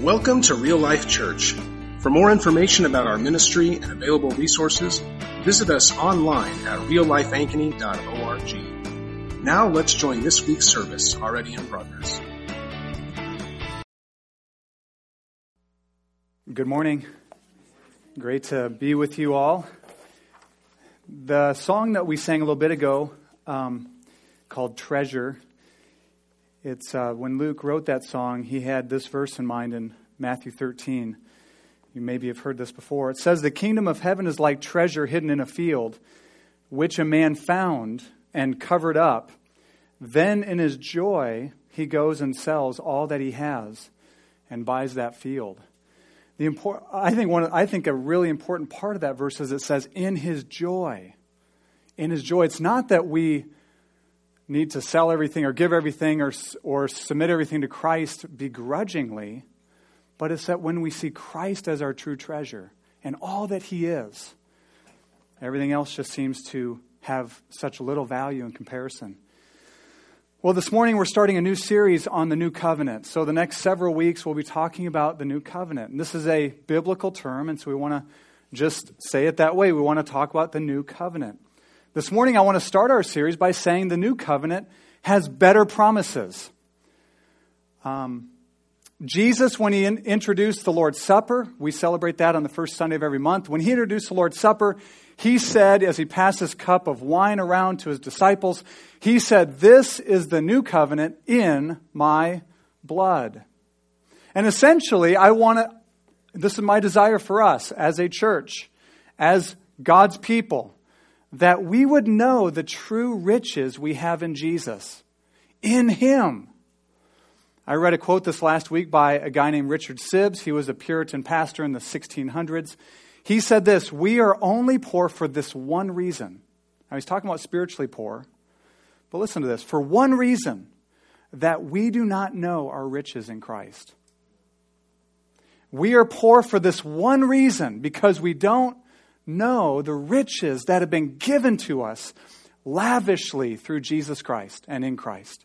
Welcome to Real Life Church. For more information about our ministry and available resources, visit us online at reallifeankeny.org. Now let's join this week's service already in progress. Good morning. Great to be with you all. The song that we sang a little bit ago, um, called Treasure, it's uh, when Luke wrote that song, he had this verse in mind in Matthew 13. You maybe have heard this before. It says, The kingdom of heaven is like treasure hidden in a field, which a man found and covered up. Then in his joy, he goes and sells all that he has and buys that field. The import, I, think one, I think a really important part of that verse is it says, in his joy. In his joy. It's not that we need to sell everything or give everything or, or submit everything to Christ begrudgingly, but it's that when we see Christ as our true treasure and all that He is, everything else just seems to have such little value in comparison. Well, this morning we're starting a new series on the new covenant. So, the next several weeks we'll be talking about the new covenant. And this is a biblical term, and so we want to just say it that way. We want to talk about the new covenant. This morning, I want to start our series by saying the new covenant has better promises. Um, Jesus, when he in- introduced the Lord's Supper, we celebrate that on the first Sunday of every month. When he introduced the Lord's Supper, he said, as he passed his cup of wine around to his disciples, he said, This is the new covenant in my blood. And essentially, I want to, this is my desire for us as a church, as God's people that we would know the true riches we have in Jesus, in Him. I read a quote this last week by a guy named Richard Sibbes. He was a Puritan pastor in the 1600s. He said this We are only poor for this one reason. Now, he's talking about spiritually poor. But listen to this for one reason that we do not know our riches in Christ. We are poor for this one reason because we don't know the riches that have been given to us lavishly through Jesus Christ and in Christ.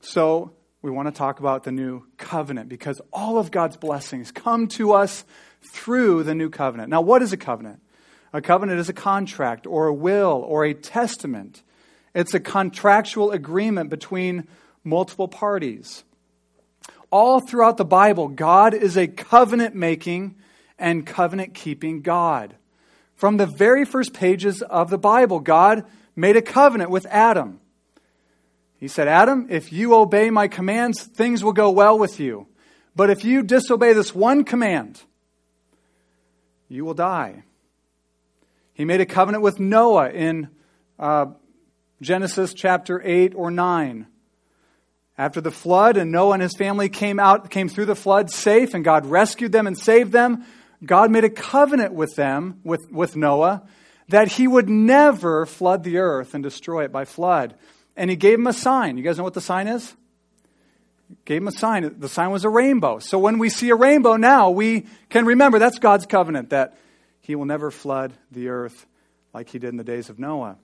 So, we want to talk about the new covenant because all of God's blessings come to us through the new covenant. Now, what is a covenant? A covenant is a contract or a will or a testament. It's a contractual agreement between multiple parties. All throughout the Bible, God is a covenant making and covenant keeping God. From the very first pages of the Bible, God made a covenant with Adam. He said, Adam, if you obey my commands, things will go well with you. But if you disobey this one command, you will die. He made a covenant with Noah in uh, Genesis chapter 8 or 9. After the flood, and Noah and his family came out, came through the flood safe, and God rescued them and saved them. God made a covenant with them, with, with Noah, that he would never flood the earth and destroy it by flood. And he gave him a sign. You guys know what the sign is? Gave him a sign. The sign was a rainbow. So when we see a rainbow now, we can remember that's God's covenant, that he will never flood the earth like he did in the days of Noah.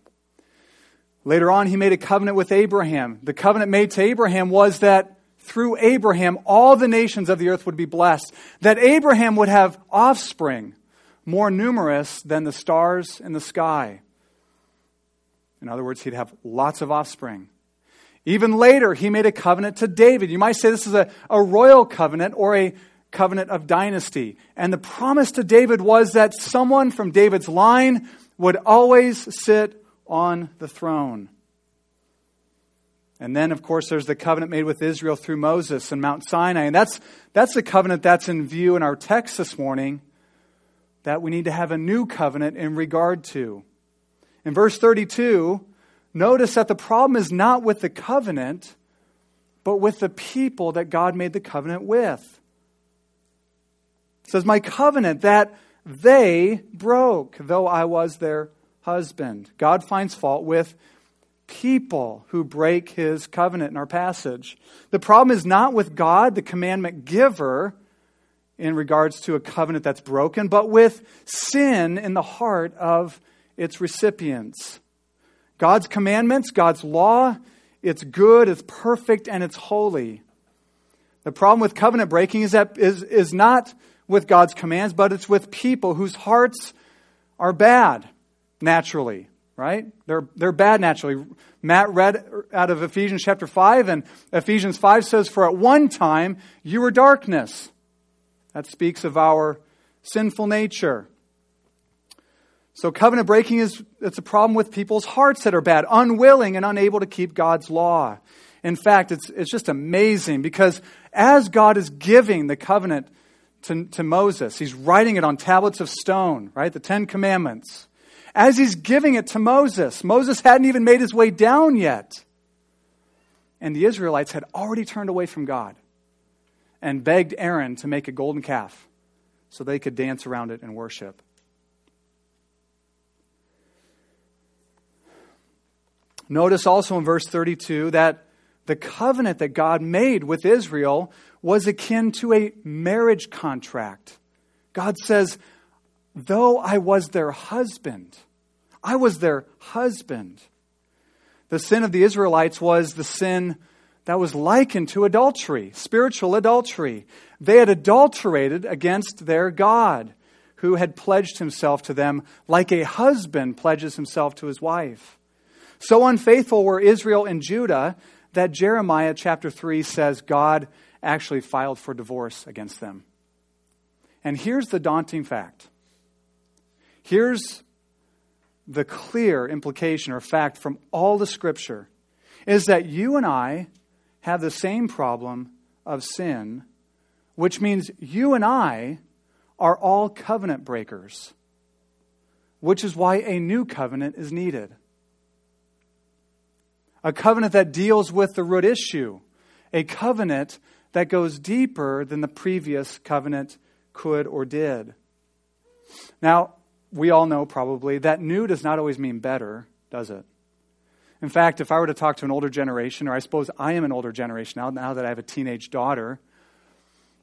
Later on, he made a covenant with Abraham. The covenant made to Abraham was that through Abraham, all the nations of the earth would be blessed, that Abraham would have offspring more numerous than the stars in the sky. In other words, he'd have lots of offspring. Even later, he made a covenant to David. You might say this is a, a royal covenant or a covenant of dynasty. And the promise to David was that someone from David's line would always sit on the throne. And then, of course, there's the covenant made with Israel through Moses and Mount Sinai. And that's, that's the covenant that's in view in our text this morning that we need to have a new covenant in regard to. In verse 32, notice that the problem is not with the covenant, but with the people that God made the covenant with. It says, My covenant that they broke, though I was their husband. God finds fault with people who break his covenant in our passage. The problem is not with God, the commandment giver, in regards to a covenant that's broken, but with sin in the heart of its recipients. God's commandments, God's law, it's good, it's perfect, and it's holy. The problem with covenant breaking is that is, is not with God's commands, but it's with people whose hearts are bad naturally, right? They're, they're bad naturally. Matt read out of Ephesians chapter 5, and Ephesians 5 says, For at one time you were darkness. That speaks of our sinful nature. So covenant breaking is it's a problem with people's hearts that are bad, unwilling and unable to keep God's law. In fact, it's, it's just amazing because as God is giving the covenant to, to Moses, he's writing it on tablets of stone, right? The Ten Commandments. As he's giving it to Moses, Moses hadn't even made his way down yet. And the Israelites had already turned away from God and begged Aaron to make a golden calf so they could dance around it and worship. Notice also in verse 32 that the covenant that God made with Israel was akin to a marriage contract. God says, Though I was their husband, I was their husband. The sin of the Israelites was the sin that was likened to adultery, spiritual adultery. They had adulterated against their God, who had pledged himself to them like a husband pledges himself to his wife. So unfaithful were Israel and Judah that Jeremiah chapter 3 says God actually filed for divorce against them. And here's the daunting fact. Here's the clear implication or fact from all the scripture is that you and I have the same problem of sin, which means you and I are all covenant breakers, which is why a new covenant is needed a covenant that deals with the root issue, a covenant that goes deeper than the previous covenant could or did. Now, we all know probably that new does not always mean better, does it? In fact, if I were to talk to an older generation, or I suppose I am an older generation now, now that I have a teenage daughter,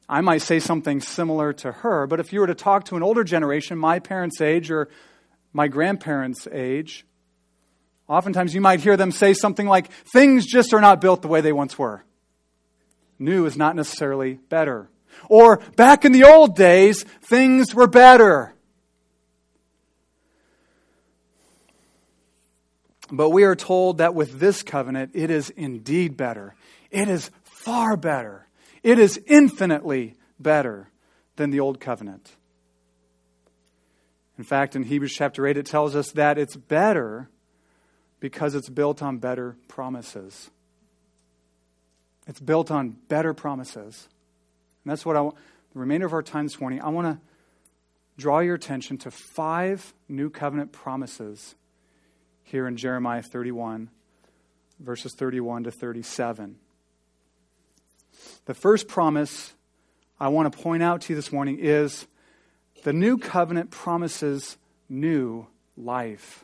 I might say something similar to her. But if you were to talk to an older generation, my parents' age or my grandparents' age, Oftentimes you might hear them say something like, things just are not built the way they once were. New is not necessarily better. Or, back in the old days, things were better. But we are told that with this covenant, it is indeed better. It is far better. It is infinitely better than the old covenant. In fact, in Hebrews chapter 8, it tells us that it's better because it's built on better promises. It's built on better promises. And that's what I want. The remainder of our time this morning, I want to draw your attention to five new covenant promises here in Jeremiah 31, verses 31 to 37. The first promise I want to point out to you this morning is the new covenant promises new life.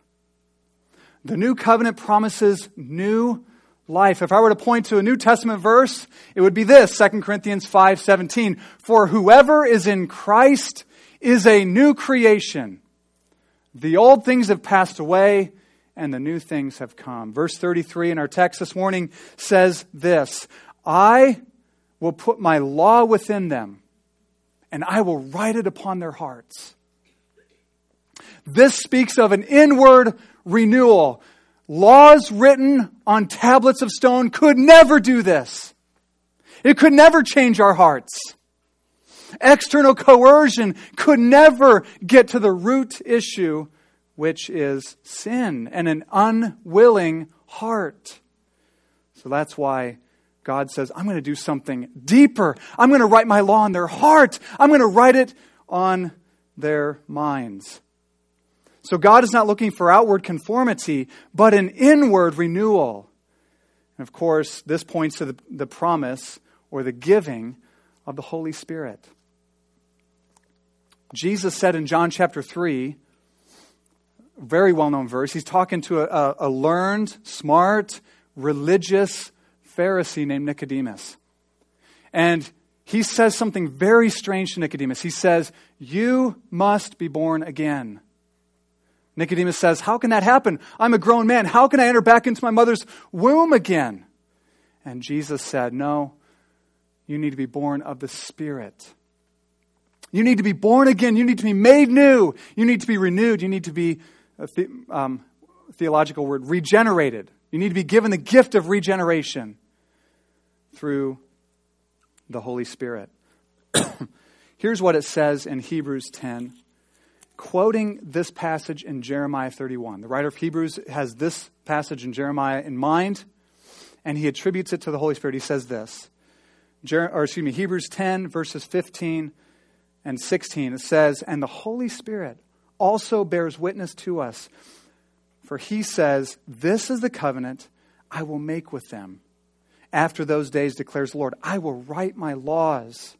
The new covenant promises new life. If I were to point to a New Testament verse, it would be this, 2 Corinthians 5:17, "For whoever is in Christ is a new creation. The old things have passed away and the new things have come." Verse 33 in our text this morning says this, "I will put my law within them, and I will write it upon their hearts." This speaks of an inward renewal. Laws written on tablets of stone could never do this. It could never change our hearts. External coercion could never get to the root issue, which is sin and an unwilling heart. So that's why God says, I'm going to do something deeper. I'm going to write my law on their heart. I'm going to write it on their minds. So God is not looking for outward conformity, but an inward renewal. And of course, this points to the, the promise or the giving of the Holy Spirit. Jesus said in John chapter 3, very well known verse, he's talking to a, a learned, smart, religious Pharisee named Nicodemus. And he says something very strange to Nicodemus. He says, You must be born again. Nicodemus says, How can that happen? I'm a grown man. How can I enter back into my mother's womb again? And Jesus said, No, You need to be born of the Spirit. You need to be born again. You need to be made new. You need to be renewed. You need to be, the, um, theological word, regenerated. You need to be given the gift of regeneration through the Holy Spirit. Here's what it says in Hebrews 10, quoting this passage in Jeremiah 31. The writer of Hebrews has this passage in Jeremiah in mind, and he attributes it to the Holy Spirit. He says this, Jer- or excuse me, Hebrews 10, verses 15 and 16. It says, And the Holy Spirit also bears witness to us, for he says, This is the covenant I will make with them. After those days, declares the Lord, I will write my laws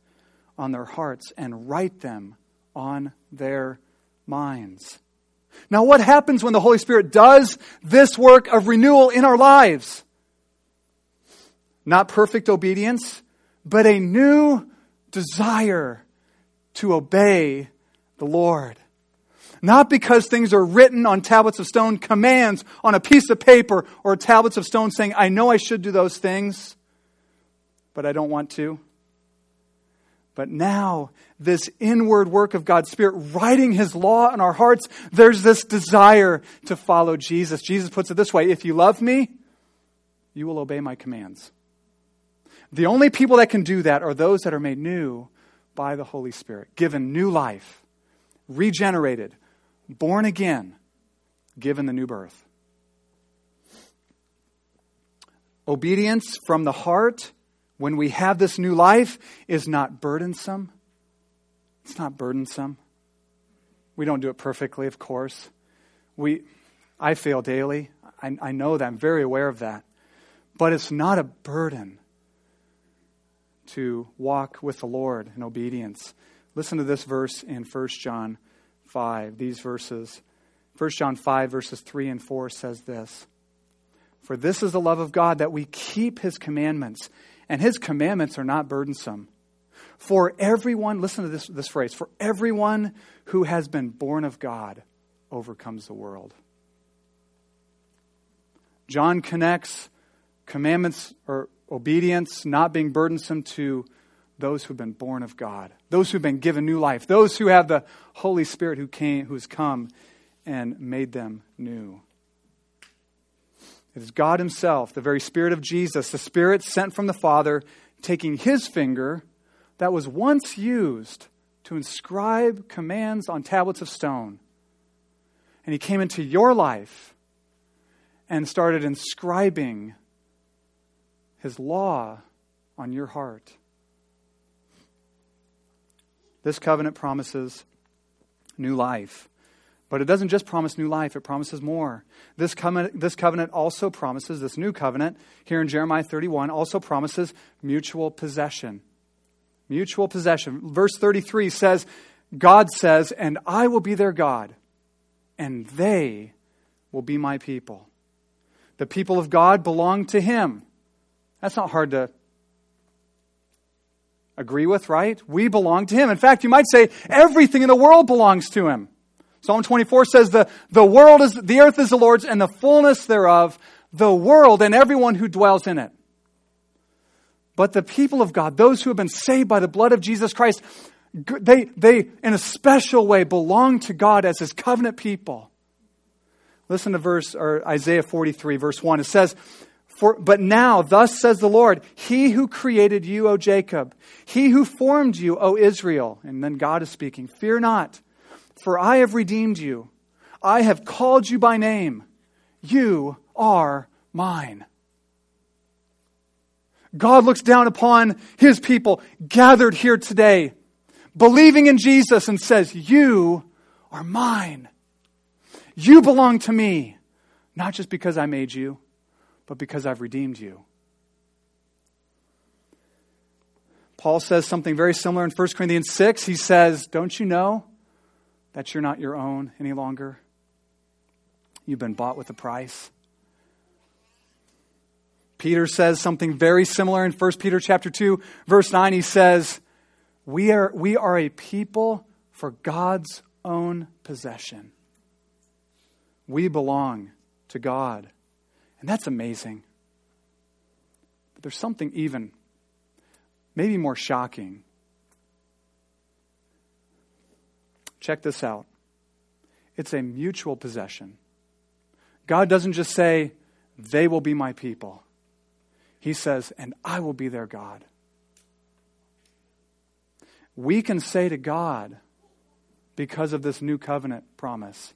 on their hearts and write them on their minds. Now, what happens when the Holy Spirit does this work of renewal in our lives? Not perfect obedience, but a new desire to obey the Lord. Not because things are written on tablets of stone, commands on a piece of paper or tablets of stone saying, I know I should do those things, but I don't want to. But now, this inward work of God's Spirit writing His law in our hearts, there's this desire to follow Jesus. Jesus puts it this way If you love me, you will obey my commands. The only people that can do that are those that are made new by the Holy Spirit, given new life, regenerated, born again, given the new birth. Obedience from the heart when we have this new life is not burdensome. It's not burdensome. We don't do it perfectly, of course. We, I fail daily. I, I know that. I'm very aware of that. But it's not a burden to walk with the Lord in obedience. Listen to this verse in 1 John 5. These verses. 1 John 5, verses 3 and 4 says this For this is the love of God, that we keep his commandments and his commandments are not burdensome. For everyone, listen to this, this phrase, for everyone who has been born of God overcomes the world. John connects commandments or obedience not being burdensome to those who've been born of God, those who've been given new life, those who have the Holy Spirit who came, who's come and made them new. It is God Himself, the very Spirit of Jesus, the Spirit sent from the Father, taking His finger that was once used to inscribe commands on tablets of stone. And He came into your life and started inscribing His law on your heart. This covenant promises new life. But it doesn't just promise new life, it promises more. This covenant, this covenant also promises, this new covenant here in Jeremiah 31 also promises mutual possession. Mutual possession. Verse 33 says, God says, And I will be their God, and they will be my people. The people of God belong to Him. That's not hard to agree with, right? We belong to Him. In fact, you might say everything in the world belongs to Him. Psalm 24 says the, the world is, the earth is the Lord's and the fullness thereof, the world and everyone who dwells in it. But the people of God, those who have been saved by the blood of Jesus Christ, they, they in a special way belong to God as his covenant people. Listen to verse or Isaiah 43 verse 1. It says, for, but now, thus says the Lord, He who created you, O Jacob, He who formed you, O Israel. And then God is speaking, Fear not, for I have redeemed you. I have called you by name. You are mine. God looks down upon his people gathered here today, believing in Jesus, and says, You are mine. You belong to me, not just because I made you, but because I've redeemed you. Paul says something very similar in 1 Corinthians 6. He says, Don't you know that you're not your own any longer. You've been bought with a price. Peter says something very similar in 1 Peter chapter 2 verse 9 he says we are we are a people for God's own possession. We belong to God. And that's amazing. But there's something even maybe more shocking. Check this out it's a mutual possession. God doesn't just say, they will be my people. He says, and I will be their God. We can say to God, because of this new covenant promise,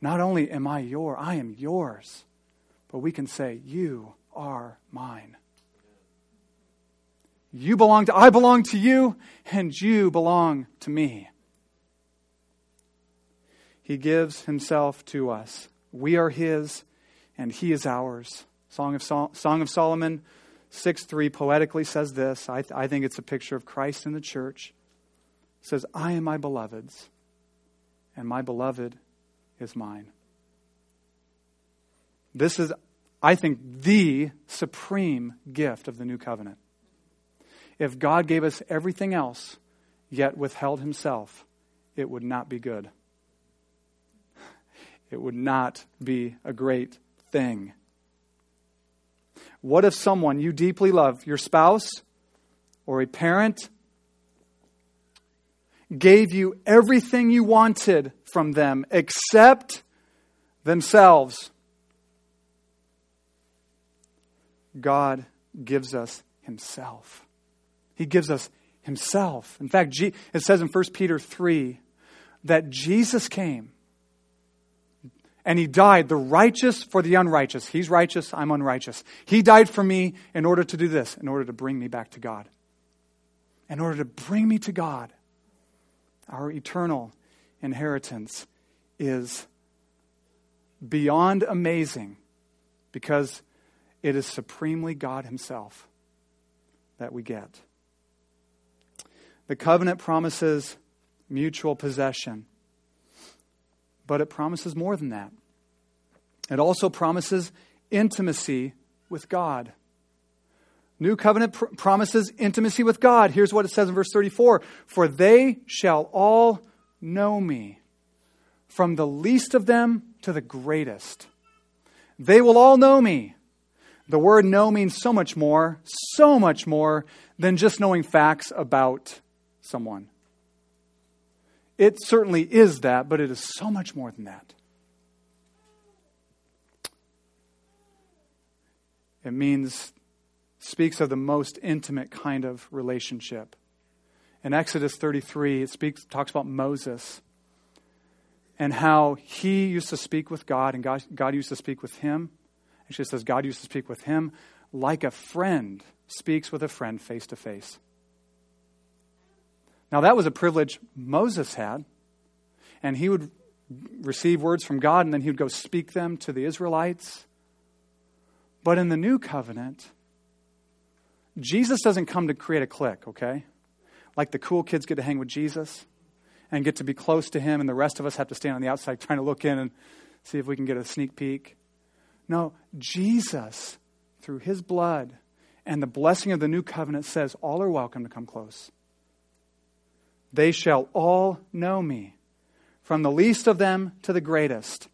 not only am I your, I am yours, but we can say, you are mine. You belong to, I belong to you, and you belong to me. He gives himself to us. We are his, and he is ours. Song of, Sol- Song of Solomon 6 3 poetically says this. I, th- I think it's a picture of Christ in the church. It says, I am my beloved's, and my beloved is mine. This is, I think, the supreme gift of the new covenant. If God gave us everything else, yet withheld himself, it would not be good it would not be a great thing. What if someone you deeply love, your spouse or a parent, gave you everything you wanted from them except themselves? God gives us Himself. He gives us Himself. In fact, it says in 1 Peter 3 that Jesus came and he died, the righteous for the unrighteous. He's righteous, I'm unrighteous. He died for me in order to do this, in order to bring me back to God. In order to bring me to God. Our eternal inheritance is beyond amazing because it is supremely God Himself that we get. The covenant promises mutual possession but it promises more than that. It also promises intimacy with God. New covenant pr- promises intimacy with God. Here's what it says in verse 34 For they shall all know me, from the least of them to the greatest. They will all know me. The word know means so much more, so much more than just knowing facts about someone. It certainly is that, but it is so much more than that. It means, speaks of the most intimate kind of relationship. In Exodus 33, it speaks, talks about Moses and how he used to speak with God and God, God used to speak with him. Actually, it says God used to speak with him like a friend speaks with a friend face to face. Now, that was a privilege Moses had, and he would receive words from God and then he would go speak them to the Israelites. But in the new covenant, Jesus doesn't come to create a clique, okay? Like the cool kids get to hang with Jesus and get to be close to him, and the rest of us have to stand on the outside trying to look in and see if we can get a sneak peek. No, Jesus, through his blood and the blessing of the new covenant, says all are welcome to come close. They shall all know me, from the least of them to the greatest.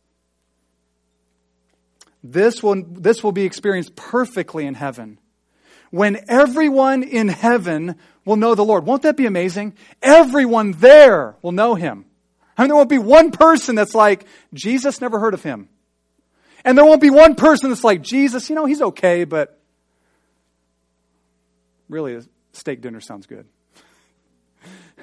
This will, this will be experienced perfectly in heaven. When everyone in heaven will know the Lord. Won't that be amazing? Everyone there will know him. I mean, there won't be one person that's like, Jesus never heard of him. And there won't be one person that's like, Jesus, you know, he's okay, but really, a steak dinner sounds good.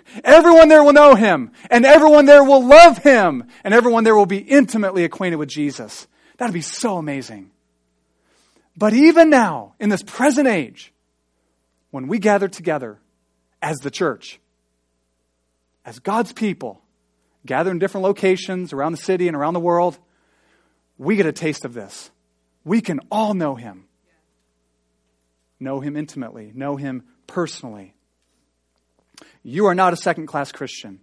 Everyone there will know him, and everyone there will love him, and everyone there will be intimately acquainted with Jesus. That'd be so amazing. But even now, in this present age, when we gather together as the church, as God's people, gather in different locations around the city and around the world, we get a taste of this. We can all know him. Know him intimately, know him personally. You are not a second class Christian.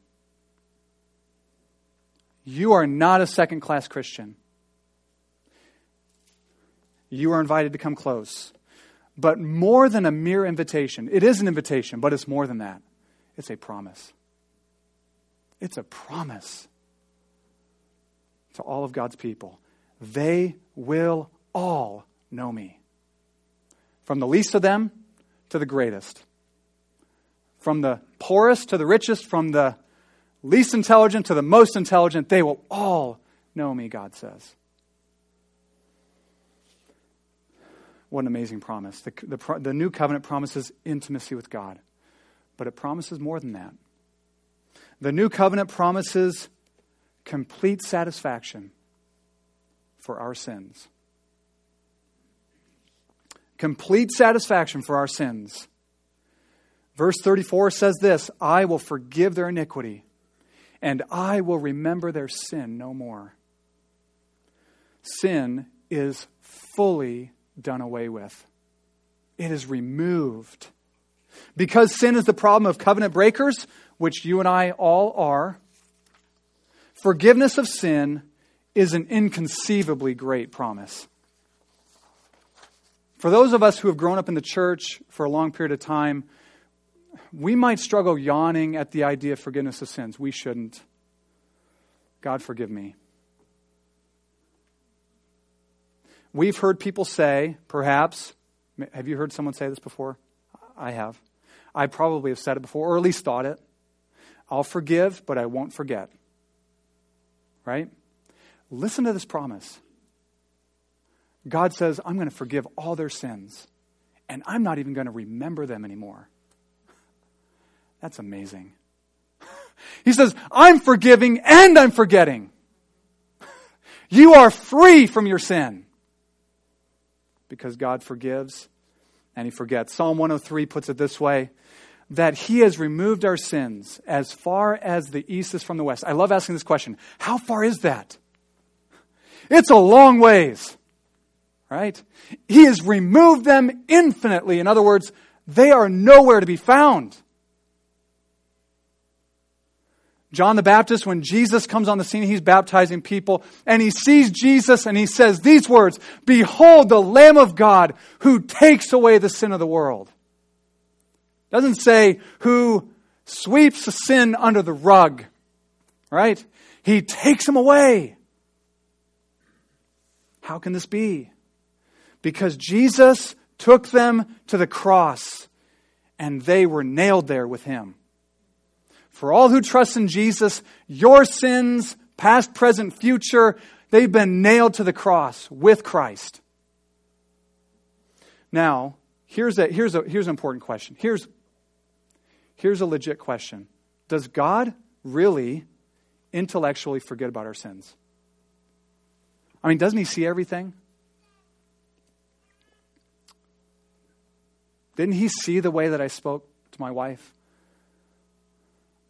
You are not a second class Christian. You are invited to come close. But more than a mere invitation, it is an invitation, but it's more than that. It's a promise. It's a promise to all of God's people. They will all know me. From the least of them to the greatest. from the poorest to the richest, from the least intelligent to the most intelligent, they will all know me, God says. What an amazing promise. The, the, the, new covenant promises intimacy with God, but it promises more than that. The new covenant promises complete satisfaction for our sins. Complete satisfaction for our sins. Verse 34 says this I will forgive their iniquity, and I will remember their sin no more. Sin is fully done away with, it is removed. Because sin is the problem of covenant breakers, which you and I all are, forgiveness of sin is an inconceivably great promise. For those of us who have grown up in the church for a long period of time, we might struggle yawning at the idea of forgiveness of sins. We shouldn't. God, forgive me. We've heard people say, perhaps, have you heard someone say this before? I have. I probably have said it before, or at least thought it. I'll forgive, but I won't forget. Right? Listen to this promise. God says, I'm going to forgive all their sins, and I'm not even going to remember them anymore. That's amazing. He says, I'm forgiving and I'm forgetting. You are free from your sin because God forgives and He forgets. Psalm 103 puts it this way that He has removed our sins as far as the east is from the west. I love asking this question How far is that? It's a long ways, right? He has removed them infinitely. In other words, they are nowhere to be found. John the Baptist, when Jesus comes on the scene, he's baptizing people, and he sees Jesus and he says these words Behold, the Lamb of God who takes away the sin of the world. Doesn't say who sweeps the sin under the rug, right? He takes them away. How can this be? Because Jesus took them to the cross and they were nailed there with him. For all who trust in Jesus, your sins, past, present, future, they've been nailed to the cross with Christ. Now, here's a, here's a, here's an important question. Here's, here's a legit question Does God really intellectually forget about our sins? I mean, doesn't He see everything? Didn't He see the way that I spoke to my wife?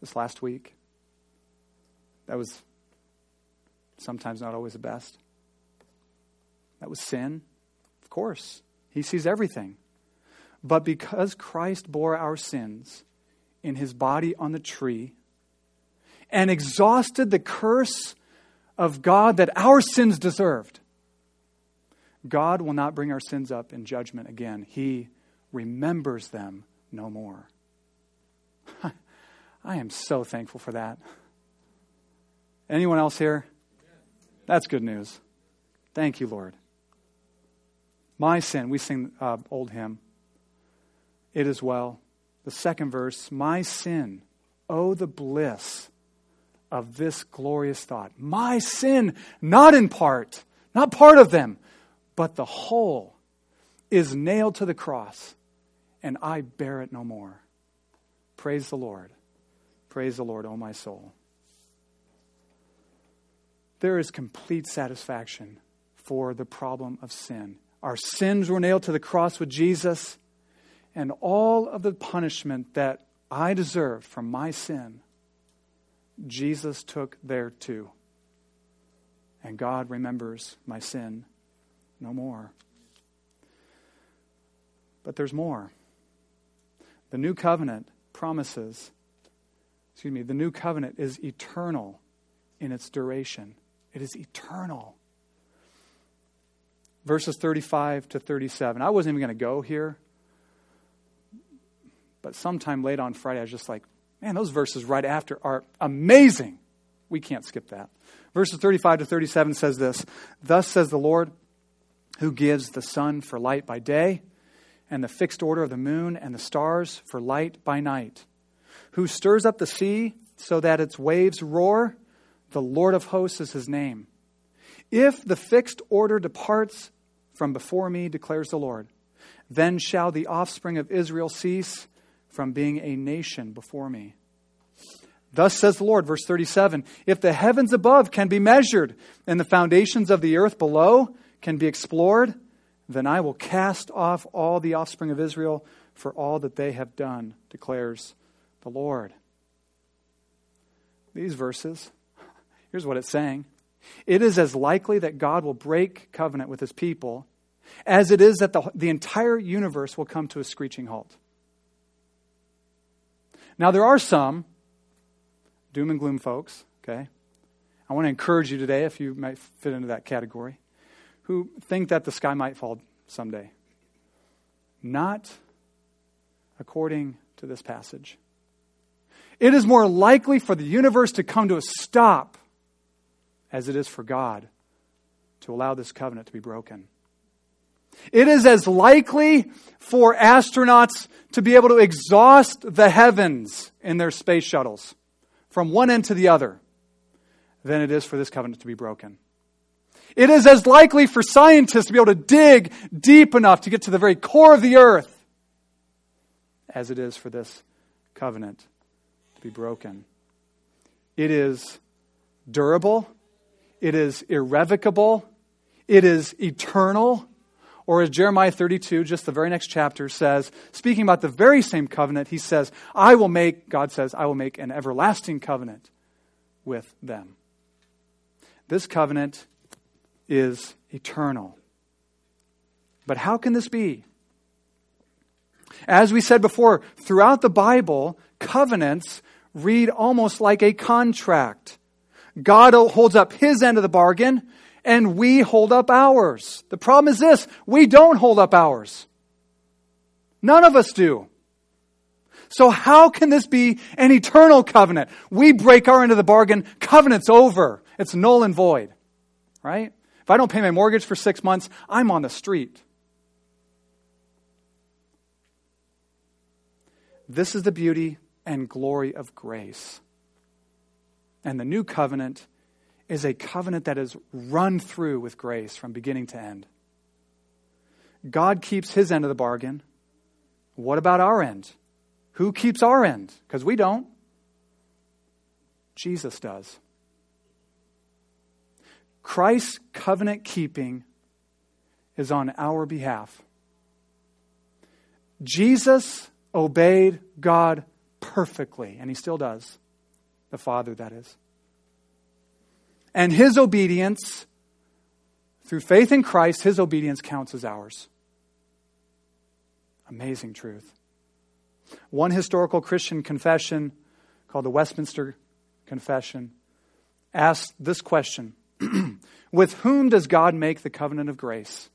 this last week. That was sometimes not always the best. That was sin. Of course, He sees everything. But because Christ bore our sins in His body on the tree and exhausted the curse of God that our sins deserved, God will not bring our sins up in judgment again. He remembers them no more. I am so thankful for that. Anyone else here? That's good news. Thank you, Lord. My sin, we sing uh, old hymn. It is well. The second verse, my sin, oh, the bliss of this glorious thought. My sin, not in part, not part of them, but the whole is nailed to the cross, and I bear it no more. Praise the Lord. Praise the Lord, O my soul. There is complete satisfaction for the problem of sin. Our sins were nailed to the cross with Jesus, and all of the punishment that I deserved from my sin, Jesus took there too. And God remembers my sin no more. But there's more. The new covenant promises excuse me, the new covenant is eternal in its duration. It is eternal. Verses 35 to 37. I wasn't even going to go here, but sometime late on Friday, I was just like, man, those verses right after are amazing. We can't skip that. Verses 35 to 37 says this Thus says the Lord, who gives the sun for light by day, and the fixed order of the moon and the stars for light by night who stirs up the sea so that its waves roar. The Lord of hosts is his name. If the fixed order departs from before me, declares the Lord, then shall the offspring of Israel cease from being a nation before me. Thus says the Lord, verse 37 If the heavens above can be measured and the foundations of the earth below can be explored, then I will cast off all the offspring of Israel for all that they have done, declares the Lord. These verses, here's what it's saying it is as likely that God will break covenant with his people as it is that the, the entire universe will come to a screeching halt. Now, there are some doom and gloom folks, okay? I want to encourage you today, if you might fit into that category, who think that the sky might fall someday. Not according to this passage. It is more likely for the universe to come to a stop as it is for God to allow this covenant to be broken. It is as likely for astronauts to be able to exhaust the heavens in their space shuttles from one end to the other than it is for this covenant to be broken. It is as likely for scientists to be able to dig deep enough to get to the very core of the earth as it is for this covenant to be broken. It is durable, it is irrevocable, it is eternal. Or as Jeremiah 32, just the very next chapter, says, speaking about the very same covenant, he says, I will make, God says, I will make an everlasting covenant with them. This covenant is eternal. But how can this be? As we said before, throughout the Bible, covenants read almost like a contract. God holds up his end of the bargain, and we hold up ours. The problem is this we don't hold up ours. None of us do. So, how can this be an eternal covenant? We break our end of the bargain, covenant's over. It's null and void, right? If I don't pay my mortgage for six months, I'm on the street. This is the beauty and glory of grace. And the new covenant is a covenant that is run through with grace from beginning to end. God keeps his end of the bargain. What about our end? Who keeps our end? Because we don't. Jesus does. Christ's covenant keeping is on our behalf. Jesus obeyed God perfectly, and he still does. The Father, that is. And his obedience, through faith in Christ, his obedience counts as ours. Amazing truth. One historical Christian confession called the Westminster Confession asked this question With whom does God make the covenant of grace?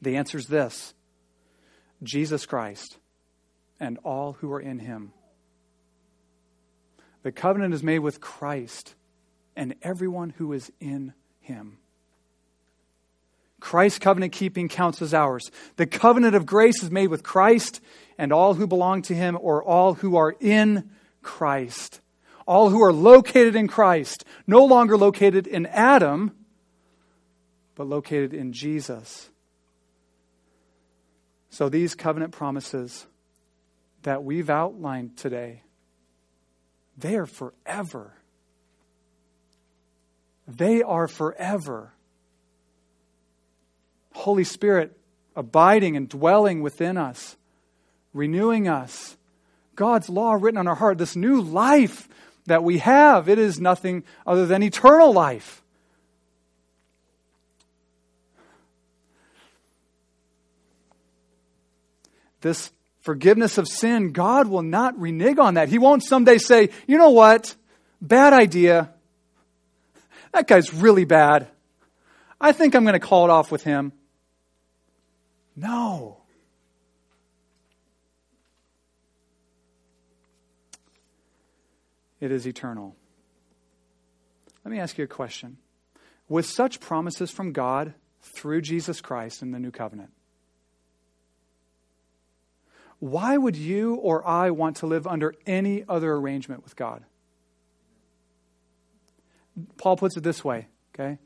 The answer is this Jesus Christ and all who are in him. The covenant is made with Christ and everyone who is in him. Christ's covenant keeping counts as ours. The covenant of grace is made with Christ and all who belong to him or all who are in Christ. All who are located in Christ, no longer located in Adam, but located in Jesus. So these covenant promises that we've outlined today, they are forever. They are forever. Holy Spirit abiding and dwelling within us, renewing us. God's law written on our heart, this new life that we have, it is nothing other than eternal life. This forgiveness of sin, God will not renege on that. He won't someday say, you know what? Bad idea. That guy's really bad. I think I'm going to call it off with him. No. It is eternal. Let me ask you a question. With such promises from God through Jesus Christ in the new covenant, Why would you or I want to live under any other arrangement with God? Paul puts it this way, okay?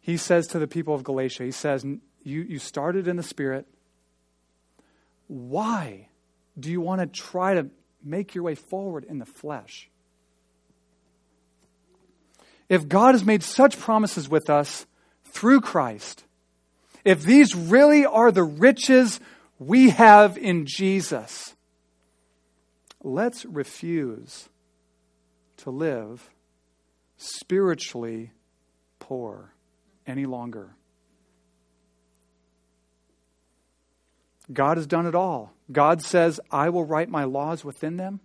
He says to the people of Galatia, he says, You, you started in the Spirit. Why do you want to try to make your way forward in the flesh? If God has made such promises with us through Christ, if these really are the riches we have in Jesus, let's refuse to live spiritually poor any longer. God has done it all. God says, I will write my laws within them.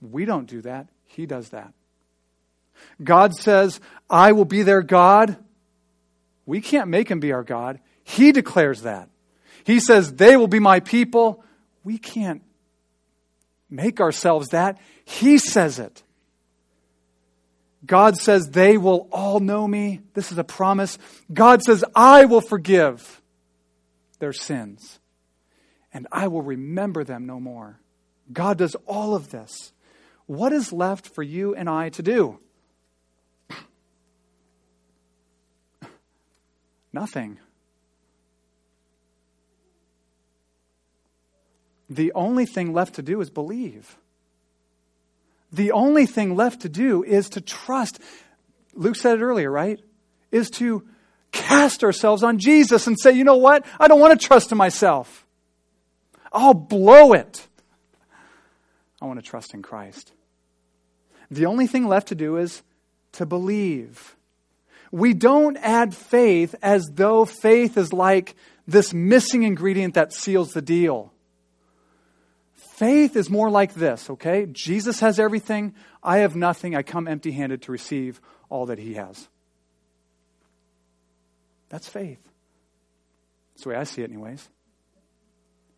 We don't do that. He does that. God says, I will be their God. We can't make him be our God. He declares that. He says, they will be my people. We can't make ourselves that. He says it. God says, they will all know me. This is a promise. God says, I will forgive their sins and I will remember them no more. God does all of this. What is left for you and I to do? Nothing. The only thing left to do is believe. The only thing left to do is to trust. Luke said it earlier, right? Is to cast ourselves on Jesus and say, you know what? I don't want to trust in myself. I'll blow it. I want to trust in Christ. The only thing left to do is to believe. We don't add faith as though faith is like this missing ingredient that seals the deal. Faith is more like this, okay? Jesus has everything. I have nothing. I come empty handed to receive all that he has. That's faith. That's the way I see it, anyways.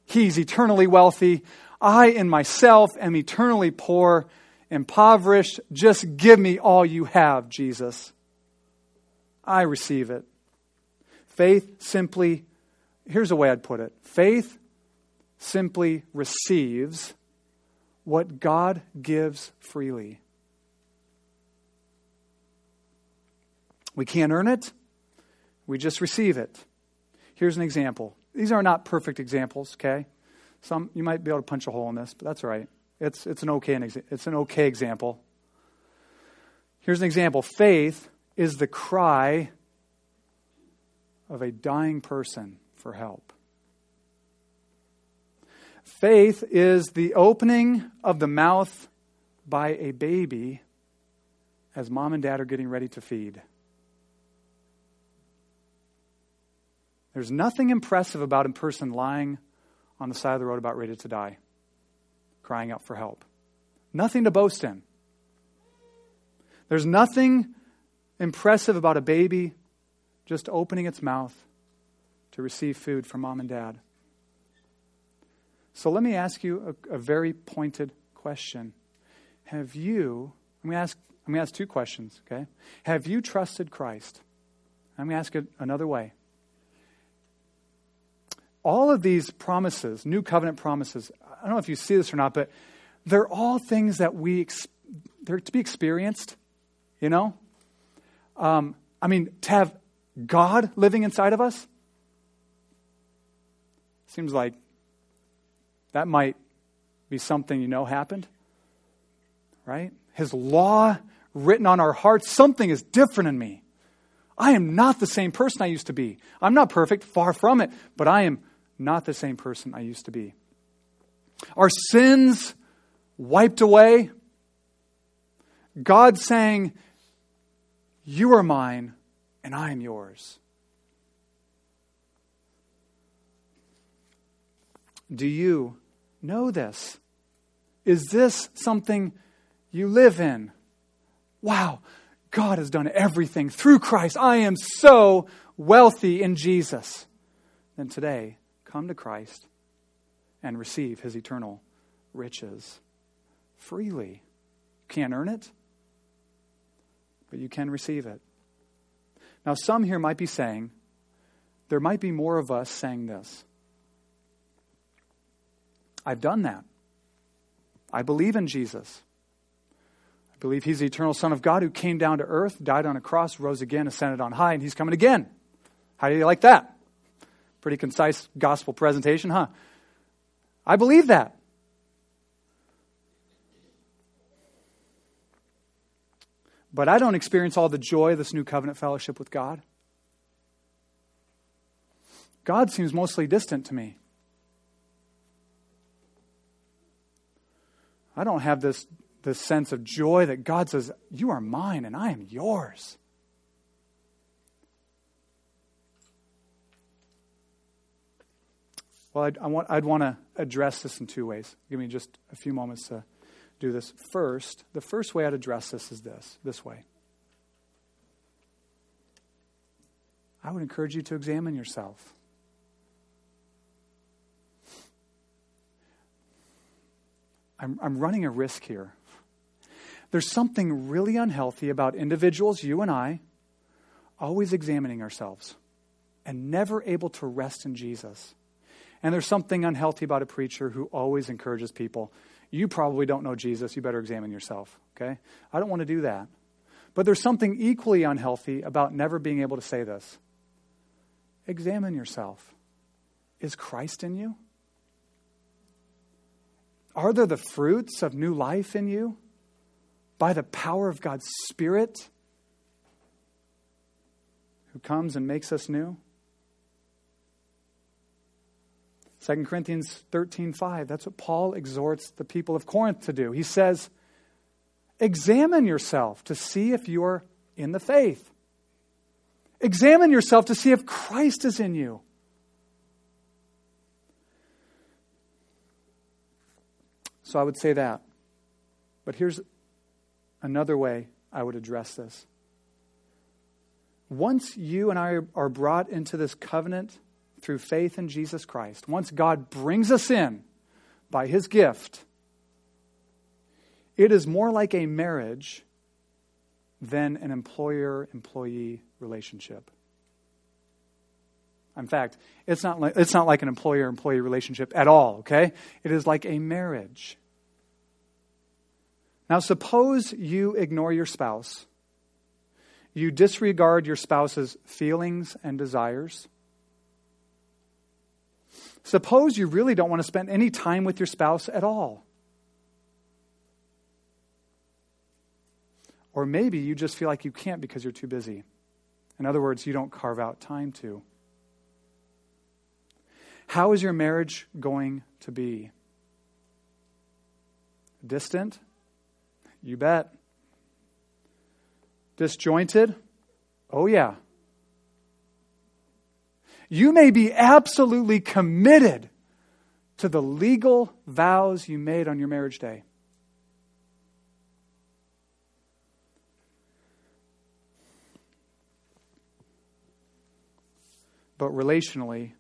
He's eternally wealthy. I, in myself, am eternally poor, impoverished. Just give me all you have, Jesus. I receive it. Faith simply, here's a way I'd put it faith simply receives what God gives freely. We can't earn it, we just receive it. Here's an example. These are not perfect examples, okay? Some you might be able to punch a hole in this, but that's all right. It's it's an okay it's an okay example. Here's an example. Faith is the cry of a dying person for help. Faith is the opening of the mouth by a baby as mom and dad are getting ready to feed. There's nothing impressive about a person lying on the side of the road about ready to die, crying out for help. Nothing to boast in. There's nothing impressive about a baby just opening its mouth to receive food from mom and dad. So let me ask you a, a very pointed question. Have you, I'm going, to ask, I'm going to ask two questions, okay? Have you trusted Christ? I'm going to ask it another way. All of these promises, new covenant promises, I don't know if you see this or not, but they're all things that we, they're to be experienced, you know? Um, I mean, to have God living inside of us seems like that might be something you know happened, right? His law written on our hearts, something is different in me. I am not the same person I used to be. I'm not perfect, far from it, but I am not the same person I used to be. Our sins wiped away. God saying, you are mine, and I am yours. Do you know this? Is this something you live in? Wow, God has done everything through Christ. I am so wealthy in Jesus. Then today, come to Christ and receive his eternal riches freely. You can't earn it, but you can receive it. Now, some here might be saying, there might be more of us saying this. I've done that. I believe in Jesus. I believe he's the eternal Son of God who came down to earth, died on a cross, rose again, ascended on high, and he's coming again. How do you like that? Pretty concise gospel presentation, huh? I believe that. But I don't experience all the joy of this new covenant fellowship with God. God seems mostly distant to me. I don't have this, this sense of joy that God says, You are mine and I am yours. Well, I'd, I want, I'd want to address this in two ways. Give me just a few moments to do this. First, the first way I'd address this is this this way. I would encourage you to examine yourself. I'm, I'm running a risk here. There's something really unhealthy about individuals, you and I, always examining ourselves and never able to rest in Jesus. And there's something unhealthy about a preacher who always encourages people. You probably don't know Jesus. You better examine yourself, okay? I don't want to do that. But there's something equally unhealthy about never being able to say this. Examine yourself. Is Christ in you? Are there the fruits of new life in you by the power of God's Spirit who comes and makes us new? 2 Corinthians 13:5 that's what Paul exhorts the people of Corinth to do. He says, "Examine yourself to see if you are in the faith. Examine yourself to see if Christ is in you." So I would say that. But here's another way I would address this. Once you and I are brought into this covenant through faith in Jesus Christ, once God brings us in by his gift, it is more like a marriage than an employer employee relationship. In fact, it's not like, it's not like an employer employee relationship at all, okay? It is like a marriage. Now, suppose you ignore your spouse, you disregard your spouse's feelings and desires. Suppose you really don't want to spend any time with your spouse at all. Or maybe you just feel like you can't because you're too busy. In other words, you don't carve out time to. How is your marriage going to be? Distant? You bet. Disjointed? Oh, yeah. You may be absolutely committed to the legal vows you made on your marriage day. But relationally,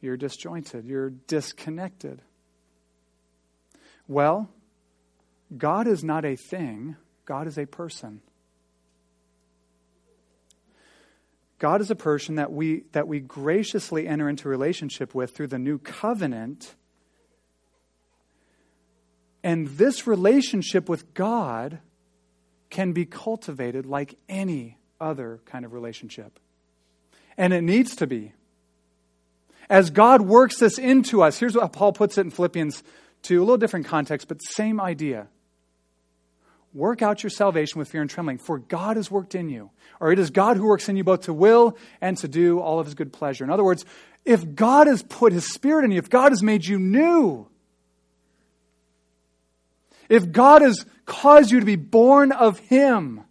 you're disjointed, you're disconnected. Well, God is not a thing, God is a person. God is a person that we, that we graciously enter into relationship with through the new covenant. And this relationship with God can be cultivated like any other kind of relationship. And it needs to be. As God works this into us, here's what Paul puts it in Philippians 2, a little different context, but same idea. Work out your salvation with fear and trembling, for God has worked in you. Or it is God who works in you both to will and to do all of his good pleasure. In other words, if God has put his spirit in you, if God has made you new, if God has caused you to be born of him,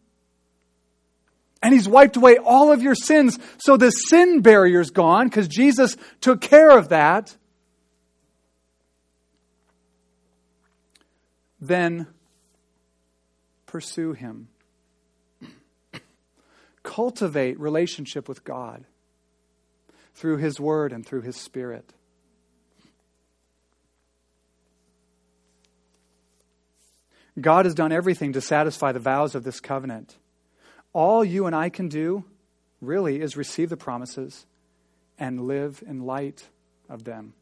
and he's wiped away all of your sins, so the sin barrier's gone because Jesus took care of that, then pursue Him. Cultivate relationship with God through His Word and through His Spirit. God has done everything to satisfy the vows of this covenant. All you and I can do, really, is receive the promises and live in light of them.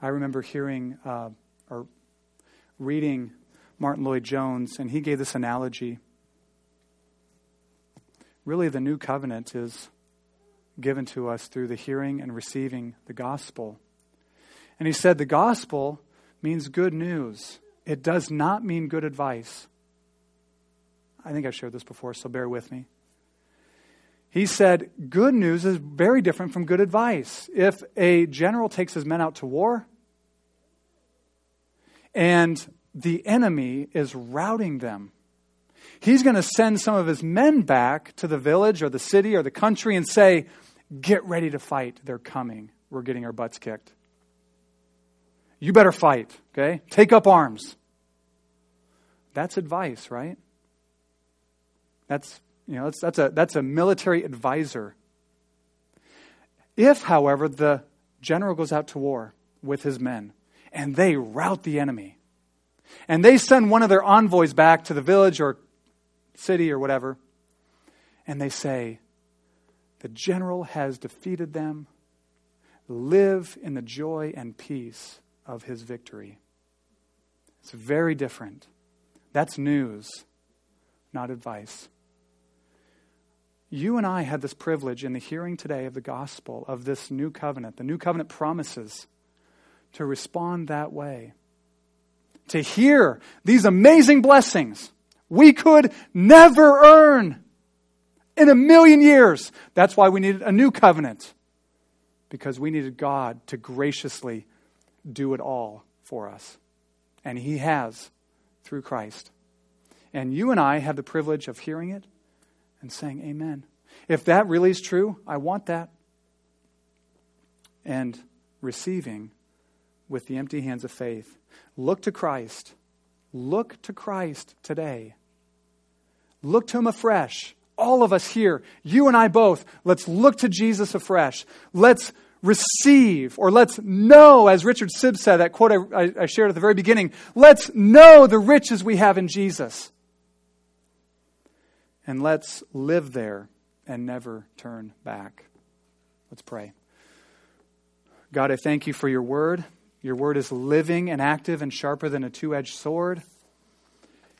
I remember hearing uh, or reading Martyn Lloyd-Jones, and he gave this analogy. Really, the new covenant is given to us through the hearing and receiving the gospel. And he said the gospel means good news, it does not mean good advice. I think I've shared this before, so bear with me. He said, Good news is very different from good advice. If a general takes his men out to war and the enemy is routing them, he's going to send some of his men back to the village or the city or the country and say, Get ready to fight. They're coming. We're getting our butts kicked. You better fight, okay? Take up arms. That's advice, right? That's, you know, that's, that's, a, that's a military advisor. If, however, the general goes out to war with his men and they rout the enemy, and they send one of their envoys back to the village or city or whatever, and they say, The general has defeated them. Live in the joy and peace of his victory. It's very different. That's news, not advice. You and I had this privilege in the hearing today of the gospel of this new covenant. The new covenant promises to respond that way, to hear these amazing blessings we could never earn in a million years. That's why we needed a new covenant, because we needed God to graciously do it all for us. And He has through Christ. And you and I have the privilege of hearing it and saying, Amen. If that really is true, I want that. And receiving with the empty hands of faith. Look to Christ. Look to Christ today. Look to Him afresh. All of us here, you and I both, let's look to Jesus afresh. Let's receive, or let's know, as Richard Sibbes said, that quote I, I shared at the very beginning, let's know the riches we have in Jesus. And let's live there and never turn back. Let's pray. God, I thank you for your word. Your word is living and active and sharper than a two edged sword.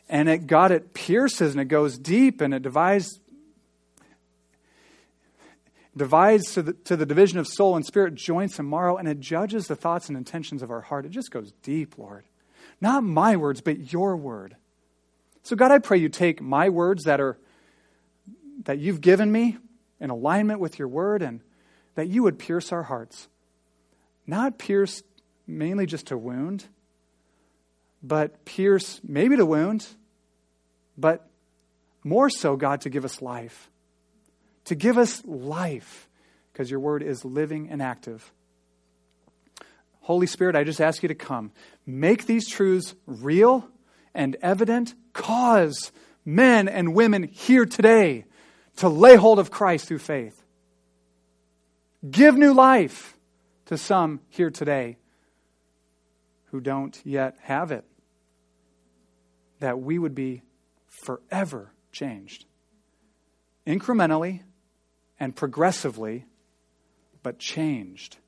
And it, God, it pierces and it goes deep and it divides divides to the, to the division of soul and spirit, joints and marrow, and it judges the thoughts and intentions of our heart. It just goes deep, Lord. Not my words, but your word. So, God, I pray you take my words that are that you've given me in alignment with your word and that you would pierce our hearts. Not pierce mainly just to wound, but pierce maybe to wound, but more so, God, to give us life to give us life, because your word is living and active. Holy Spirit, I just ask you to come. Make these truths real and evident. Cause men and women here today to lay hold of Christ through faith. Give new life to some here today who don't yet have it. That we would be forever changed. Incrementally, and progressively, but changed.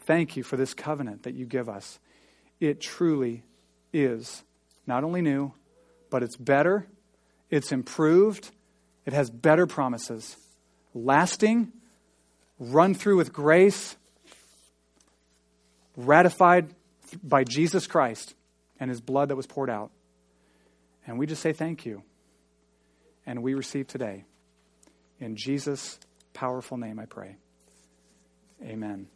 Thank you for this covenant that you give us. It truly is not only new, but it's better, it's improved, it has better promises, lasting, run through with grace, ratified by Jesus Christ and his blood that was poured out. And we just say thank you and we receive today. In Jesus' powerful name, I pray. Amen.